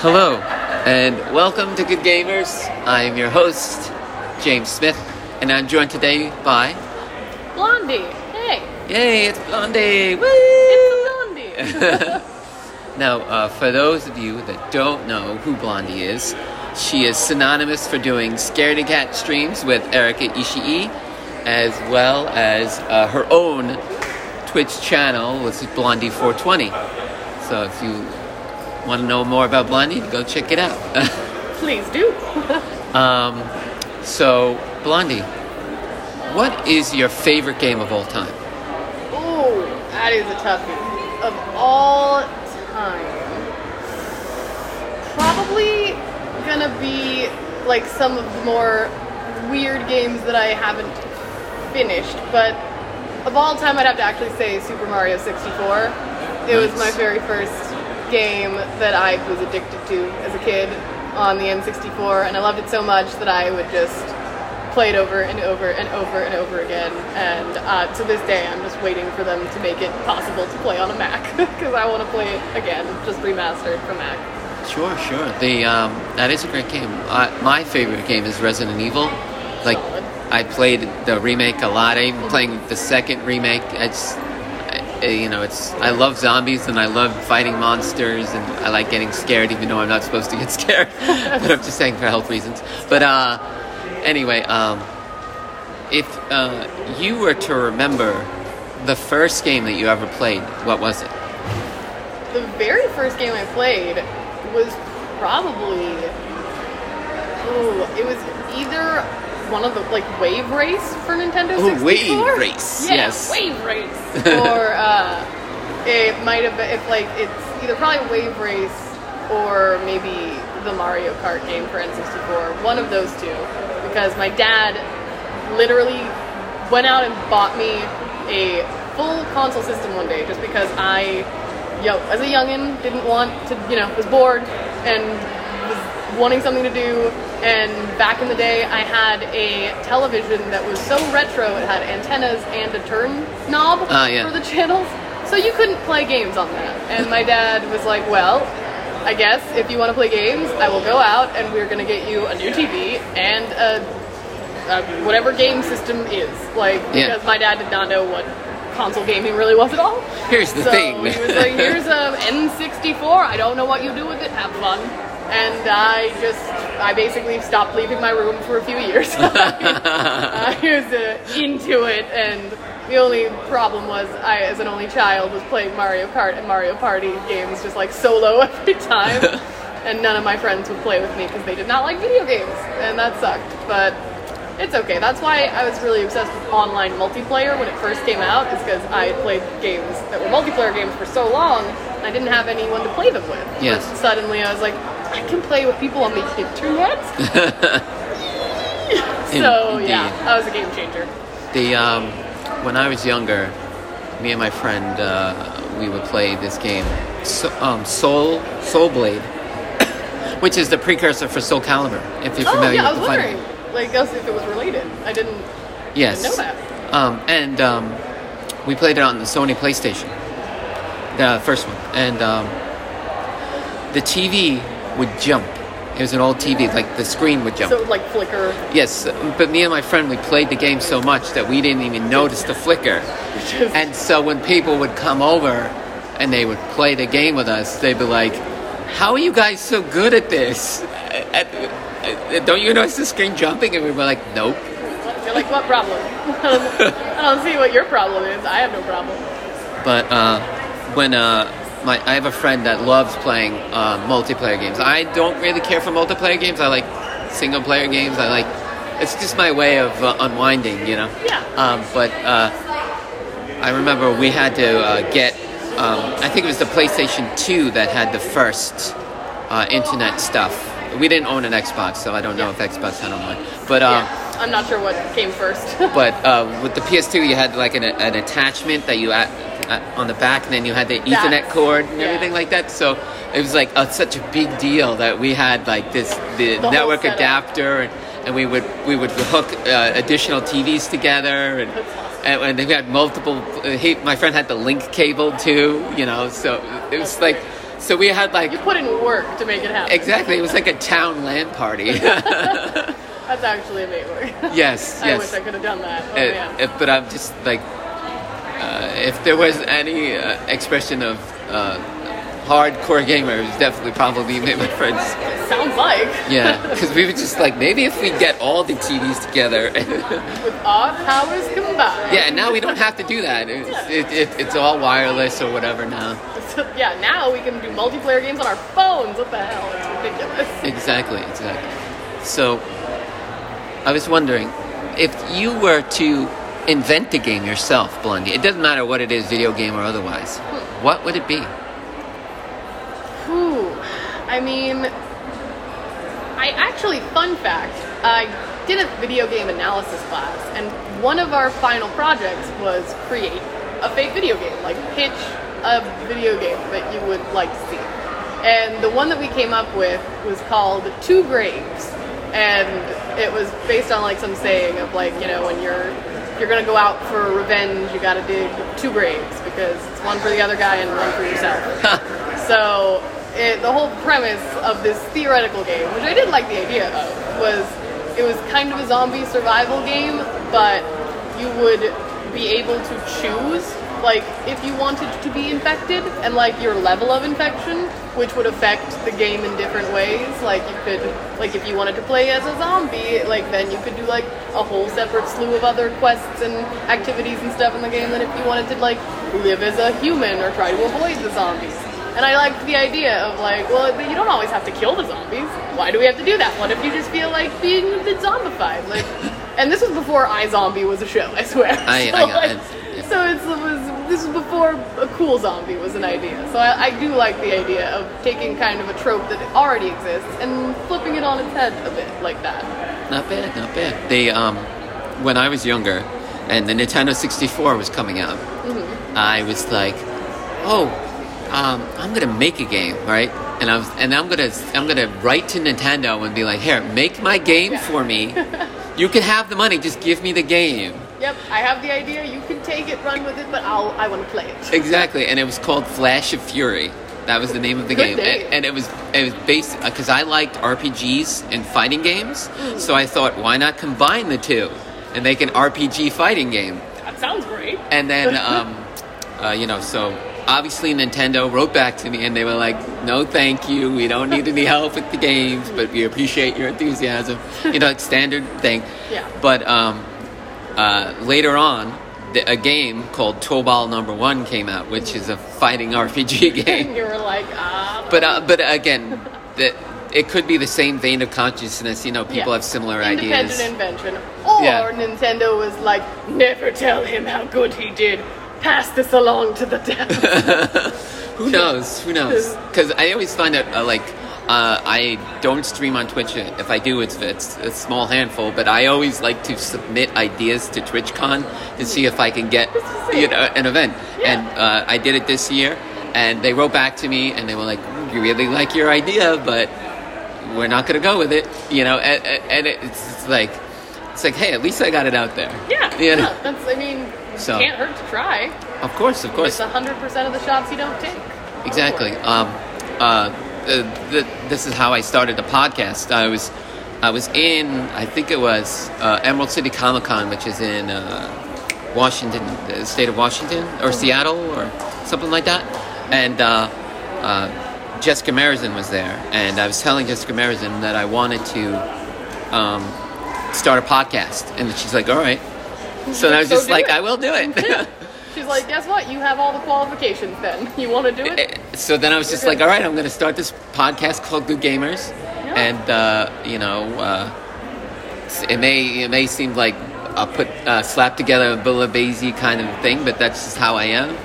Hello, and welcome to Good Gamers. I am your host, James Smith, and I'm joined today by. Blondie. Hey, Yay, it's Blondie! Woo! it's Blondie. Now, uh, for those of you that don't know who Blondie is, she is synonymous for doing Scaredy Cat streams with Erika Ishii, as well as uh, her own Twitch channel, which is Blondie420. So if you want to know more about Blondie, go check it out. Please do. um, so, Blondie, what is your favorite game of all time? Ooh, that is a toughie. Of all time, probably gonna be like some of the more weird games that I haven't finished. But of all time, I'd have to actually say Super Mario 64. It was my very first game that I was addicted to as a kid on the N64, and I loved it so much that I would just play it over and over and over and over again. And uh, to this day, I'm just waiting for them to make it possible to play on a Mac because I want to play it again, just remastered for Mac. Sure, sure. The um, that is a great game. Uh, my favorite game is Resident Evil. Like Solid. I played the remake a lot. I'm playing the second remake. It's you know, it's I love zombies and I love fighting monsters and I like getting scared even though I'm not supposed to get scared. but I'm just saying for health reasons. But uh, anyway, um, if uh, you were to remember the first game that you ever played, what was it? The very first game I played was probably Oh, it was either one of the like Wave Race for Nintendo Oh, 64. Wave Race, Yeah, yes. Wave Race. or uh, it might have been if like it's either probably Wave Race or maybe the Mario Kart game for N64. One of those two, because my dad literally went out and bought me a full console system one day just because I, yo, as a youngin, didn't want to, you know, was bored and was wanting something to do. And back in the day, I had a television that was so retro, it had antennas and a turn knob Ah, yeah. for the channels. So you couldn't play games on that. And my dad was like, well, I guess if you want to play games, I will go out and we're going to get you a new TV and a, a whatever game system is. Like, Yeah. because my dad did not know what console gaming really was at all. Here's the so thing. he was like, here's an N64. I don't know what you do with it. Have fun. And I just, I basically stopped leaving my room for a few years. I was uh, into it, and the only problem was I, as an only child, was playing Mario Kart and Mario Party games just like solo every time. and none of my friends would play with me because they did not like video games, and that sucked. But it's okay. That's why I was really obsessed with online multiplayer when it first came out, is because I played games that were multiplayer games for so long, and I didn't have anyone to play them with. Yes. But suddenly I was like, I can play with people on the internet. so Indeed. yeah, that was a game changer. The um, when I was younger, me and my friend uh, we would play this game, so, um, Soul Soul Blade, which is the precursor for Soul Calibur. If you're familiar Oh yeah, I with was the wondering, fighting. like, us if it was related. I didn't. Yes. know that. Um, and um, we played it on the Sony PlayStation, the first one, and um, the TV would jump. It was an old TV, like the screen would jump. So it would, like flicker. Yes, but me and my friend, we played the game so much that we didn't even notice the flicker. And so when people would come over and they would play the game with us, they'd be like, "How are you guys so good at this? Don't you notice the screen jumping?" And we were like, "Nope." You're like, what problem? I don't see what your problem is. I have no problem. But uh, when uh, my I have a friend that loves playing uh, multiplayer games. I don't really care for multiplayer games. I like single player games. I like it's just my way of uh, unwinding, you know. Yeah. Um, but uh, I remember we had to uh, get. Um, I think it was the PlayStation 2 that had the first uh, internet stuff. We didn't own an Xbox, so I don't know if Xbox had online. But um, yeah, I'm not sure what came first. but uh, with the PS2, you had like an, an attachment that you uh, on the back, and then you had the Ethernet That's- cord and yeah. everything like that. So it was like a, such a big deal that we had like this the, whole network adapter, and, and we would we would hook uh, additional TVs together, and awesome. and, and we had multiple. Uh, he, my friend had the link cable too, you know. So it was like So we had like You put in work to make it happen. exactly. It was like a town land party. That's actually amazing. yes, yes I yes. wish I could have done that. Oh, Uh, man. if- but I'm just like, uh, if there was any uh, expression of uh, hardcore gamer, it was definitely probably me and my friends. Sounds like. Yeah, because we were just like, maybe if we get all the TVs together. With our powers combined. yeah, and now we don't have to do that. It's, it, it, it's all wireless or whatever now. yeah, now we can do multiplayer games on our phones. What the hell? It's ridiculous. Exactly, exactly. So, I was wondering if you were to invent a game yourself, Blondie. It doesn't matter what it is, video game or otherwise. What would it be? Whew. I mean, I actually, fun fact, I did a video game analysis class, and one of our final projects was create a fake video game, like pitch a video game that you would like to see. And the one that we came up with was called Two Graves, and it was based on like some saying of like you know when you're you're gonna go out for revenge, you gotta dig two graves because it's one for the other guy and one for yourself. So it, the whole premise of this theoretical game, which I did like the idea of, was it was kind of a zombie survival game, but you would be able to choose like if you wanted to be infected and like your level of infection, which would affect the game in different ways. Like you could like if you wanted to play as a zombie, like then you could do like a whole separate slew of other quests and activities and stuff in the game than if you wanted to like live as a human or try to avoid the zombies. And I liked the idea of like, well, you don't always have to kill the zombies. Why do we have to do that? What if you just feel like being a bit zombified? Like, and this was before iZombie was a show. I swear. I- so, I like, it. Yeah. so it's, it was this was before a cool zombie was an idea. So I, I do like the idea of taking kind of a trope that already exists and flipping it on its head a bit like that. Not bad, not bad. They um, when I was younger, and the Nintendo 64 was coming out, I was like, oh, um, I'm gonna make a game, right? And I was, and I'm gonna, I'm gonna write to Nintendo and be like, here, make my game for me. You can have the money, just give me the game. Yep, I have the idea. You can take it, run with it, but I'll I want to play it. Exactly, and it was called Flash of Fury. That was the name of the Good game, name. and, and it was it was based because I liked RPGs and fighting games. So I thought, why not combine the two and make an RPG fighting game? That sounds great. And then, um, uh, you know, so obviously Nintendo wrote back to me and they were like, no, thank you. We don't need any help with the games, but we appreciate your enthusiasm. You know, like standard thing. Yeah. But um, uh, later on, the, a game called Tobal Number One came out, which is a fighting RPG game. You were like, ah. But uh, but again, the, it could be the same vein of consciousness. You know, people Yeah. have similar Independent ideas. invention. Or Yeah. Nintendo was like, never tell him how good he did. Pass this along to the devil. Who knows? Who knows? Because I always find out uh, like uh, I don't stream on Twitch. If I do, it's, it's a small handful. But I always like to submit ideas to TwitchCon to see if I can get you know an event. Yeah. And uh, I did it this year, and they wrote back to me and they were like, "We really like your idea, but we're not going to go with it." You know, and, and it's, it's like it's like, hey, at least I got it out there. yeah, You know? yeah, that's, I mean, So- can't hurt to try. Of course, of course. It's 100% of the shots you don't take. Exactly. Um, uh, the, the, this is how I started the podcast. I was, I was in, I think it was uh, Emerald City Comic Con, which is in uh, Washington, the state of Washington, or Seattle, or something like that. And uh, uh, Jessica Marizin was there, and I was telling Jessica Marizin that I wanted to um, start a podcast, and she's like, "All right." So I was just like, it. "I will do it." She's like, guess what? You have all the qualifications then. You want to do it? So then I was just like, all right, I'm going to start this podcast called Good Gamers, and uh, you know, uh, it may it may seem like a put uh, slap together a Bill Basie kind of thing, but that's just how I am.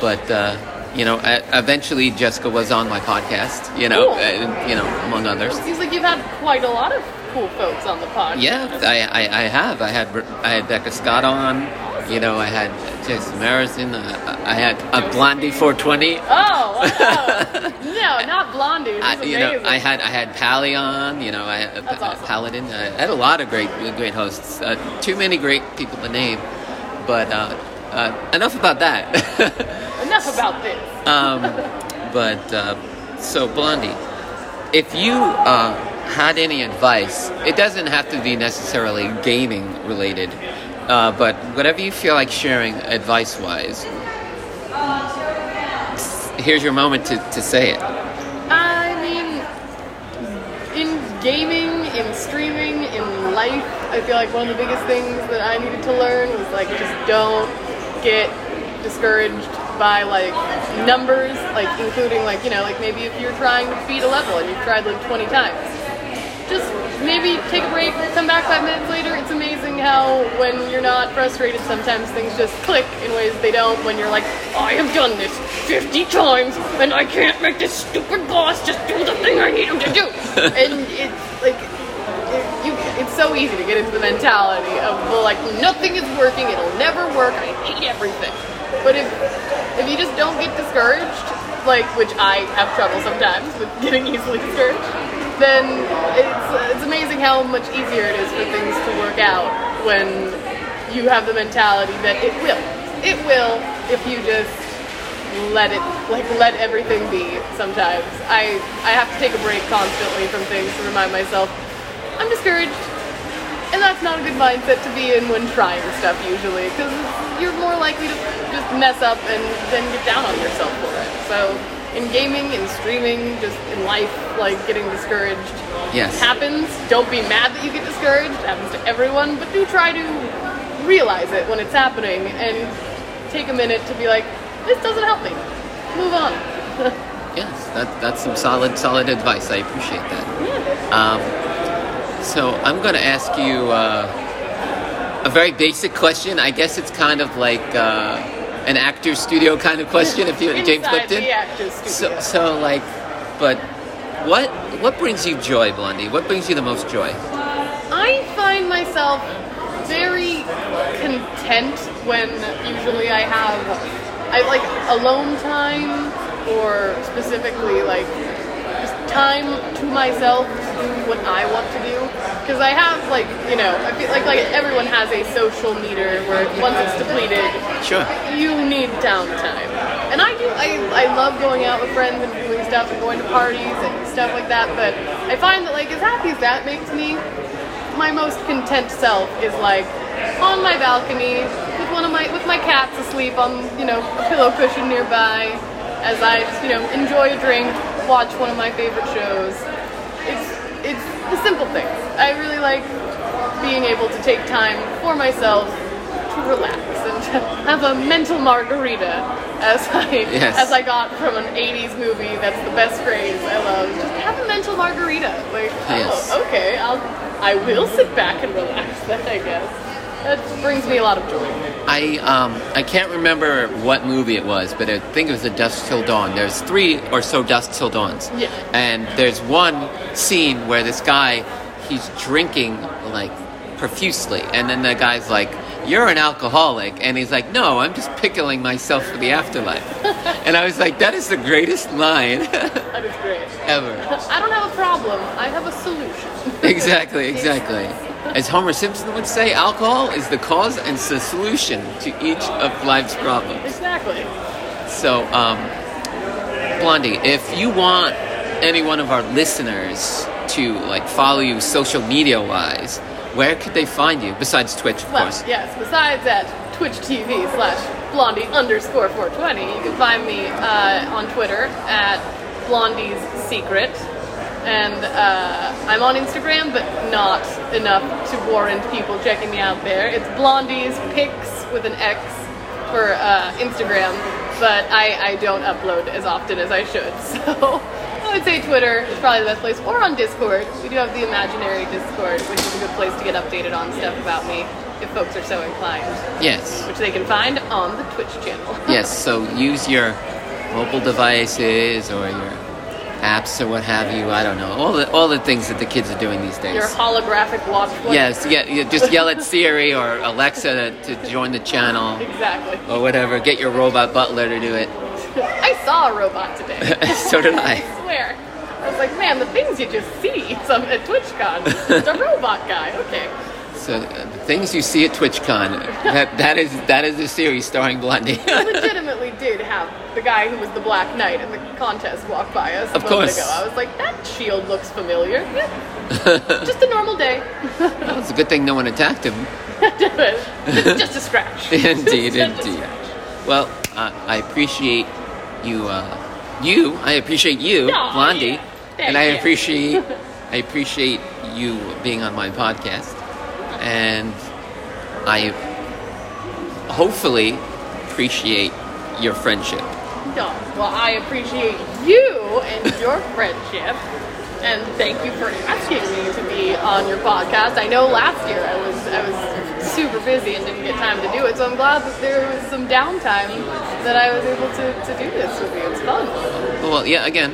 But uh, you know, eventually Jessica was on my podcast, you know, Cool. and, you know, among others. It seems like you've had quite a lot of cool folks on the pod. Yeah, I, I, I have. I had I had Becca Scott on. You know, I had Jason Marizin. Uh, I had a Blondie 420. Oh, wow. no, not Blondie. I, you know. I had I had Pally on. You know, I had That's awesome. Paladin. I had a lot of great great hosts. Uh, too many great people to name, but uh, uh, enough about that. Enough about this. um, but uh, So, Blondie, if you uh, had any advice, it doesn't have to be necessarily gaming related, uh, but whatever you feel like sharing advice wise, here's your moment to, to say it. I mean, in gaming, in streaming, in life, I feel like one of the biggest things that I needed to learn was like just don't get discouraged by like numbers, like including like you know like maybe if you're trying to beat a level and you've tried like 20 times, just maybe take a break, come back five minutes later. It's amazing how when you're not frustrated, sometimes things just click in ways they don't. When you're like, I have done this 50 times and I can't make this stupid boss just do the thing I need him to do, and it's like. It, you, it's so easy to get into the mentality of well, like nothing is working, it'll never work, I hate everything. But if if you just don't get discouraged, like which I have trouble sometimes with getting easily discouraged, then it's it's amazing how much easier it is for things to work out when you have the mentality that it will. It will if you just let it like let everything be sometimes. I I have to take a break constantly from things to remind myself I'm discouraged. And that's not a good mindset to be in when trying stuff usually, because you're more likely to just mess up and then get down on yourself for it. So in gaming, in streaming, just in life, like getting discouraged Yes. happens. Don't be mad that you get discouraged. It happens to everyone, but do try to realize it when it's happening and take a minute to be like, this doesn't help me. Move on. Yes, that, that's some solid, solid advice. I appreciate that. Um, so I'm going to ask you uh, a very basic question. I guess it's kind of like uh, an actor studio kind of question. If you James Lipton. So, so like, but what what brings you joy, Blondie? What brings you the most joy? I find myself very content when usually I have I like alone time or specifically like just time to myself to do what I want to do because I have like you know I feel like like everyone has a social meter where once it's depleted Sure. you need downtime. And I do, I, I love going out with friends and doing stuff and going to parties and stuff like that, but I find that, like, as happy as that makes me, my most content self is, like, on my balcony with one of my, with my cats asleep on, you know, a pillow cushion nearby as I just, you know, enjoy a drink, watch one of my favorite shows. It's, it's the simple things. I really like being able to take time for myself to relax and to have a mental margarita as I Yes. as I got from an 80s movie that's the best phrase I love just have a mental margarita like oh, Yes. oh, okay I'll I will sit back and relax then I guess that brings me a lot of joy I um I can't remember what movie it was, but I think it was the Dusk Till Dawn. There's three or so Dusk Till Dawns. Yeah. And there's one scene where this guy he's drinking like profusely, and then the guy's like, "You're an alcoholic," and he's like, "No, I'm just pickling myself for the afterlife." and I was like, "That is the greatest line that is great ever." I don't have a problem I have a solution exactly, exactly. As Homer Simpson would say, alcohol is the cause and the solution to each of life's problems. exactly So, um, Blondie, if you want any one of our listeners to like follow you social media wise, where could they find you besides Twitch, of Well, course? yes, besides at Twitch TV slash Blondie underscore 420, you can find me uh, on Twitter at Blondie's Secret. And uh, I'm on Instagram, but not enough to warrant people checking me out there. It's Blondie's Pics with an X for uh, Instagram, but I, I don't upload as often as I should. So I would say Twitter is probably the best place, or on Discord. We do have the imaginary Discord, which is a good place to get updated on stuff about me if folks are so inclined, Yes, which they can find on the Twitch channel. yes. So use your mobile devices or your apps or what have you. I don't know all the all the things that the kids are doing these days. Your holographic watch. yes, yeah, yeah. Just yell at Siri or Alexa to, to join the channel Exactly. or whatever. Get your robot butler to do it. I saw a robot today. so did I. I swear. I was like, man, the things you just see some at TwitchCon. It's a robot guy. Okay. So uh, the things you see at TwitchCon, that that is that is the series starring Blondie. I legitimately did have the guy who was the Black Knight in the contest walk by us a Of moment course. ago. I was like, that shield looks familiar. Yeah. just a normal day. it's a good thing no one attacked him. just, just a scratch. indeed, Just indeed. scratch. Well, uh, I appreciate you. Uh, you, I appreciate you, Aw, Blondie, yeah. And I appreciate I appreciate you being on my podcast, and I hopefully appreciate your friendship. No, well, I appreciate you and your friendship, and thank you for asking me to be on your podcast. I know last year I was I was super busy and didn't get time to do it, so I'm glad that there was some downtime that I was able to, to do this with you. It's fun. Well, yeah, again,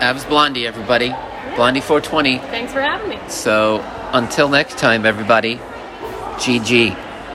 Abs Blondie, everybody, Blondie 420. Thanks for having me. So until next time, everybody, GG.